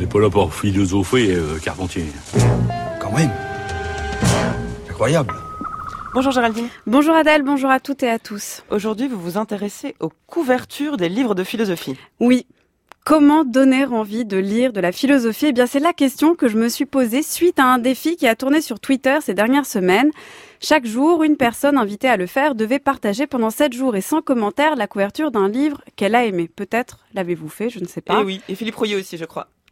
n'est pas là pour philosopher, euh, Carpentier. Quand même. Incroyable. Bonjour Géraldine. Bonjour Adèle, bonjour à toutes et à tous. Aujourd'hui, vous vous intéressez aux couvertures des livres de philosophie. Oui. Comment donner envie de lire de la philosophie? Eh bien, c'est la question que je me suis posée suite à un défi qui a tourné sur Twitter ces dernières semaines. Chaque jour, une personne invitée à le faire devait partager pendant 7 jours et sans commentaire la couverture d'un livre qu'elle a aimé. Peut-être l'avez-vous fait, je ne sais pas. Et Eh oui, et Philippe Rouillet aussi, je crois.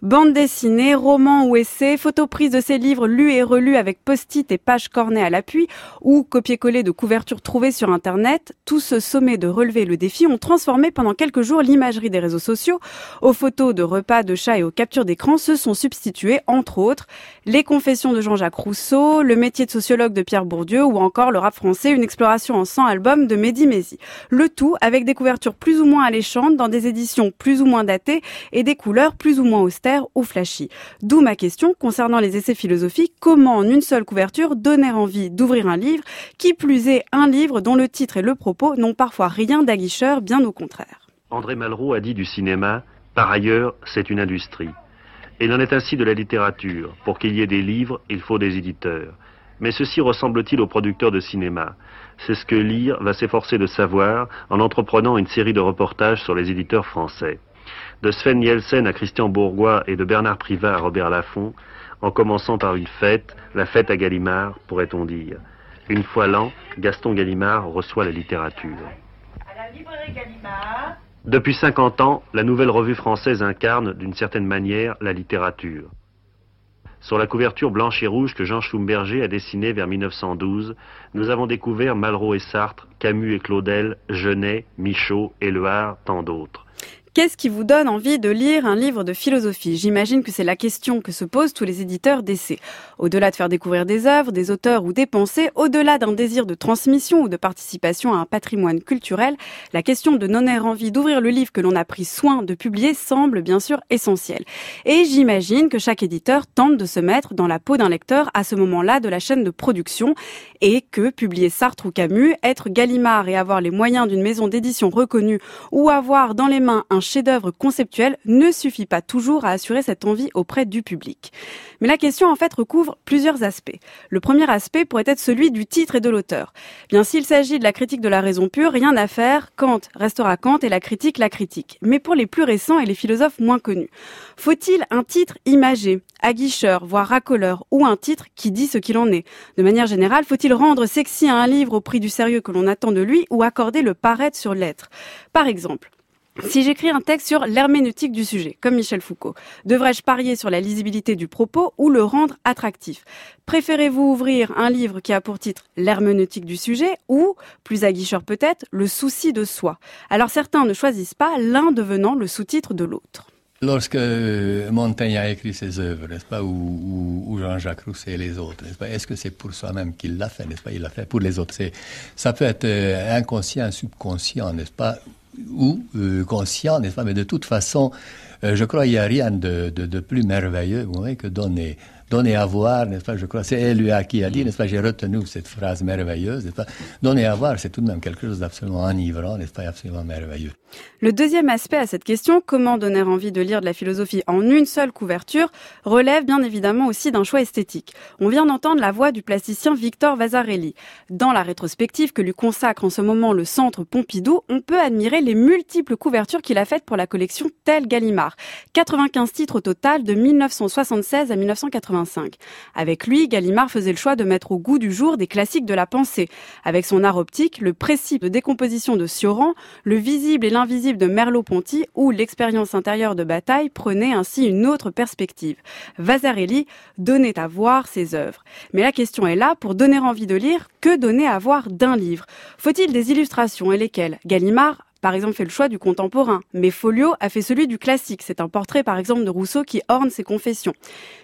Bande dessinée, romans ou essais, photos prises de ces livres lus et relus avec post-it et pages cornées à l'appui, ou copier-coller de couvertures trouvées sur Internet, tout ce sommet de relever le défi ont transformé pendant quelques jours l'imagerie des réseaux sociaux. Aux photos de repas, de chats et aux captures d'écran se sont substituées, entre autres, les confessions de Jean-Jacques Rousseau, le métier de sociologue de Pierre Bourdieu ou encore le rap français, une exploration en 100 albums de Mehdi Mézi. Le tout avec des couvertures plus ou moins alléchantes dans des éditions plus ou moins datées et des couleurs plus ou moins austères ou flashy. D'où ma question concernant les essais philosophiques, comment en une seule couverture donner envie d'ouvrir un livre, qui plus est un livre dont le titre et le propos n'ont parfois rien d'aguicheur, bien au contraire. André Malraux a dit du cinéma, par ailleurs, c'est une industrie. Et il en est ainsi de la littérature. Pour qu'il y ait des livres, il faut des éditeurs. Mais ceci ressemble-t-il aux producteurs de cinéma? C'est ce que Lire va s'efforcer de savoir en entreprenant une série de reportages sur les éditeurs français de Sven Nielsen à Christian Bourgois et de Bernard Privat à Robert Laffont, en commençant par une fête, la fête à Gallimard, pourrait-on dire. Une fois l'an, Gaston Gallimard reçoit la littérature. Depuis 50 ans, la nouvelle revue française incarne, d'une certaine manière, la littérature. Sur la couverture blanche et rouge que Jean Schumberger a dessinée vers 1912, nous avons découvert Malraux et Sartre, Camus et Claudel, Genet, Michaud, Éluard, tant d'autres. Qu'est-ce qui vous donne envie de lire un livre de philosophie? J'imagine que c'est la question que se posent tous les éditeurs d'essais. Au-delà de faire découvrir des œuvres, des auteurs ou des pensées, au-delà d'un désir de transmission ou de participation à un patrimoine culturel, la question de donner envie d'ouvrir le livre que l'on a pris soin de publier semble bien sûr essentielle. Et j'imagine que chaque éditeur tente de se mettre dans la peau d'un lecteur à ce moment-là de la chaîne de production et que publier Sartre ou Camus, être Gallimard et avoir les moyens d'une maison d'édition reconnue ou avoir dans les mains un chef-d'œuvre conceptuel ne suffit pas toujours à assurer cette envie auprès du public. Mais la question en fait recouvre plusieurs aspects. Le premier aspect pourrait être celui du titre et de l'auteur. Bien s'il s'agit de la critique de la raison pure, rien à faire, Kant restera Kant et la critique la critique. Mais pour les plus récents et les philosophes moins connus, faut-il un titre imagé, aguicheur, voire racoleur, ou un titre qui dit ce qu'il en est? De manière générale, faut-il rendre sexy un livre au prix du sérieux que l'on attend de lui ou accorder le paraître sur l'être? Par exemple, si j'écris un texte sur l'herméneutique du sujet, comme Michel Foucault, devrais-je parier sur la lisibilité du propos ou le rendre attractif? Préférez-vous ouvrir un livre qui a pour titre l'herméneutique du sujet ou, plus aguicheur peut-être, le souci de soi? Alors certains ne choisissent pas, l'un devenant le sous-titre de l'autre. Lorsque Montaigne a écrit ses œuvres, n'est-ce pas, ou, Jean-Jacques Rousseau et les autres, n'est-ce pas, est-ce que c'est pour soi-même qu'il l'a fait, n'est-ce pas Il l'a fait pour les autres? Ça peut être euh, inconscient, subconscient, n'est-ce pas ou euh, conscient, n'est-ce pas? Mais de toute façon, euh, je crois qu'il n'y a rien de, plus merveilleux que donner, donner à voir, n'est-ce pas Je crois c'est Eluard qui a dit, n'est-ce pas J'ai retenu cette phrase merveilleuse, n'est-ce pas Donner à voir, c'est tout de même quelque chose d'absolument enivrant, n'est-ce pas Absolument merveilleux. Le deuxième aspect à cette question, comment donner envie de lire de la philosophie en une seule couverture, relève bien évidemment aussi d'un choix esthétique. On vient d'entendre la voix du plasticien Victor Vasarely. Dans la rétrospective que lui consacre en ce moment le Centre Pompidou, on peut admirer les multiples couvertures qu'il a faites pour la collection Tel Gallimard. 95 titres au total de 1976 à 1985. Avec lui, Gallimard faisait le choix de mettre au goût du jour des classiques de la pensée. Avec son art optique, le précis de décomposition de Sioran, le visible et l'invisible de Merleau-Ponty ou l'expérience intérieure de Bataille prenait ainsi une autre perspective. Vasarely donnait à voir ses œuvres. Mais la question est là, pour donner envie de lire, que donner à voir d'un livre? Faut-il des illustrations et lesquelles? Gallimard par exemple, fait le choix du contemporain, mais Folio a fait celui du classique. C'est un portrait, par exemple, de Rousseau qui orne ses confessions.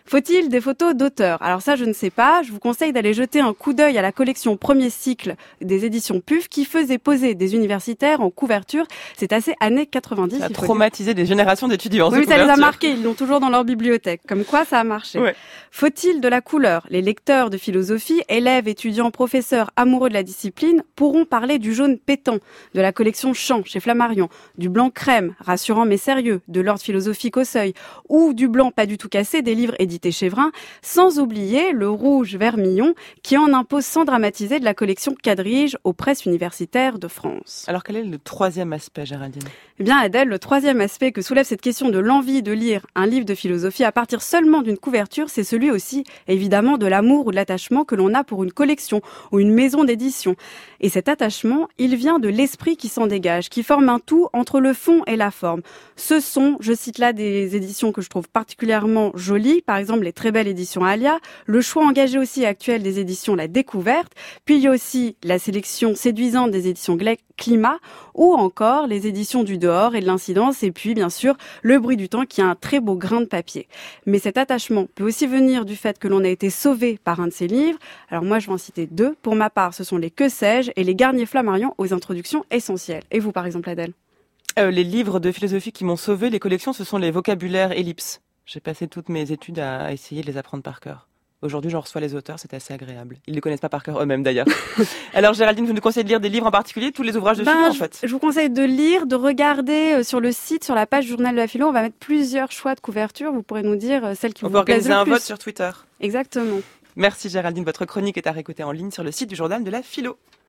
Faut-il des photos d'auteurs? Alors ça, je ne sais pas. Je vous conseille d'aller jeter un coup d'œil à la collection premier cycle des éditions PUF qui faisait poser des universitaires en couverture. C'est assez années 90. Ça a traumatisé des générations d'étudiants. Oui, ça les a marqués. Ils l'ont toujours dans leur bibliothèque. Comme quoi, ça a marché. Ouais. Faut-il de la couleur? Les lecteurs de philosophie, élèves, étudiants, professeurs, amoureux de la discipline pourront parler du jaune pétant de la collection Champ chez Flammarion, du blanc crème, rassurant mais sérieux, de l'ordre philosophique au seuil, ou du blanc pas du tout cassé des livres édités chez Vrin, sans oublier le rouge vermillon qui en impose sans dramatiser de la collection Quadrige aux presses universitaires de France. Alors quel est le troisième aspect, Géraldine? Eh bien, Adèle, le troisième aspect que soulève cette question de l'envie de lire un livre de philosophie à partir seulement d'une couverture, c'est celui aussi, évidemment, de l'amour ou de l'attachement que l'on a pour une collection ou une maison d'édition. Et cet attachement, il vient de l'esprit qui s'en dégage, qui forme un tout entre le fond et la forme. Ce sont, je cite là des éditions que je trouve particulièrement jolies, par exemple les très belles éditions Alia, le choix engagé aussi actuel des éditions La Découverte, puis il y a aussi la sélection séduisante des éditions Climat, ou encore les éditions du dehors et de l'incidence, et puis bien sûr le bruit du temps qui a un très beau grain de papier. Mais cet attachement peut aussi venir du fait que l'on a été sauvé par un de ces livres. Alors moi je vais en citer deux. Pour ma part, ce sont les Que sais-je et les Garnier Flammarion aux introductions essentielles. Et vous par exemple Adèle euh, Les livres de philosophie qui m'ont sauvé, les collections, ce sont les vocabulaires ellipses. J'ai passé toutes mes études à essayer de les apprendre par cœur. Aujourd'hui, j'en reçois les auteurs, c'est assez agréable. Ils ne les connaissent pas par cœur eux-mêmes d'ailleurs. Alors Géraldine, vous nous conseillez de lire des livres en particulier, tous les ouvrages de ben, philo en fait Je vous conseille de lire, de regarder euh, sur le site, sur la page Journal de la philo, on va mettre plusieurs choix de couverture. Vous pourrez nous dire euh, celles qui on vous peut organiser un vote sur Twitter. Exactement. Merci Géraldine, votre chronique est à réécouter en ligne sur le site du Journal de la philo.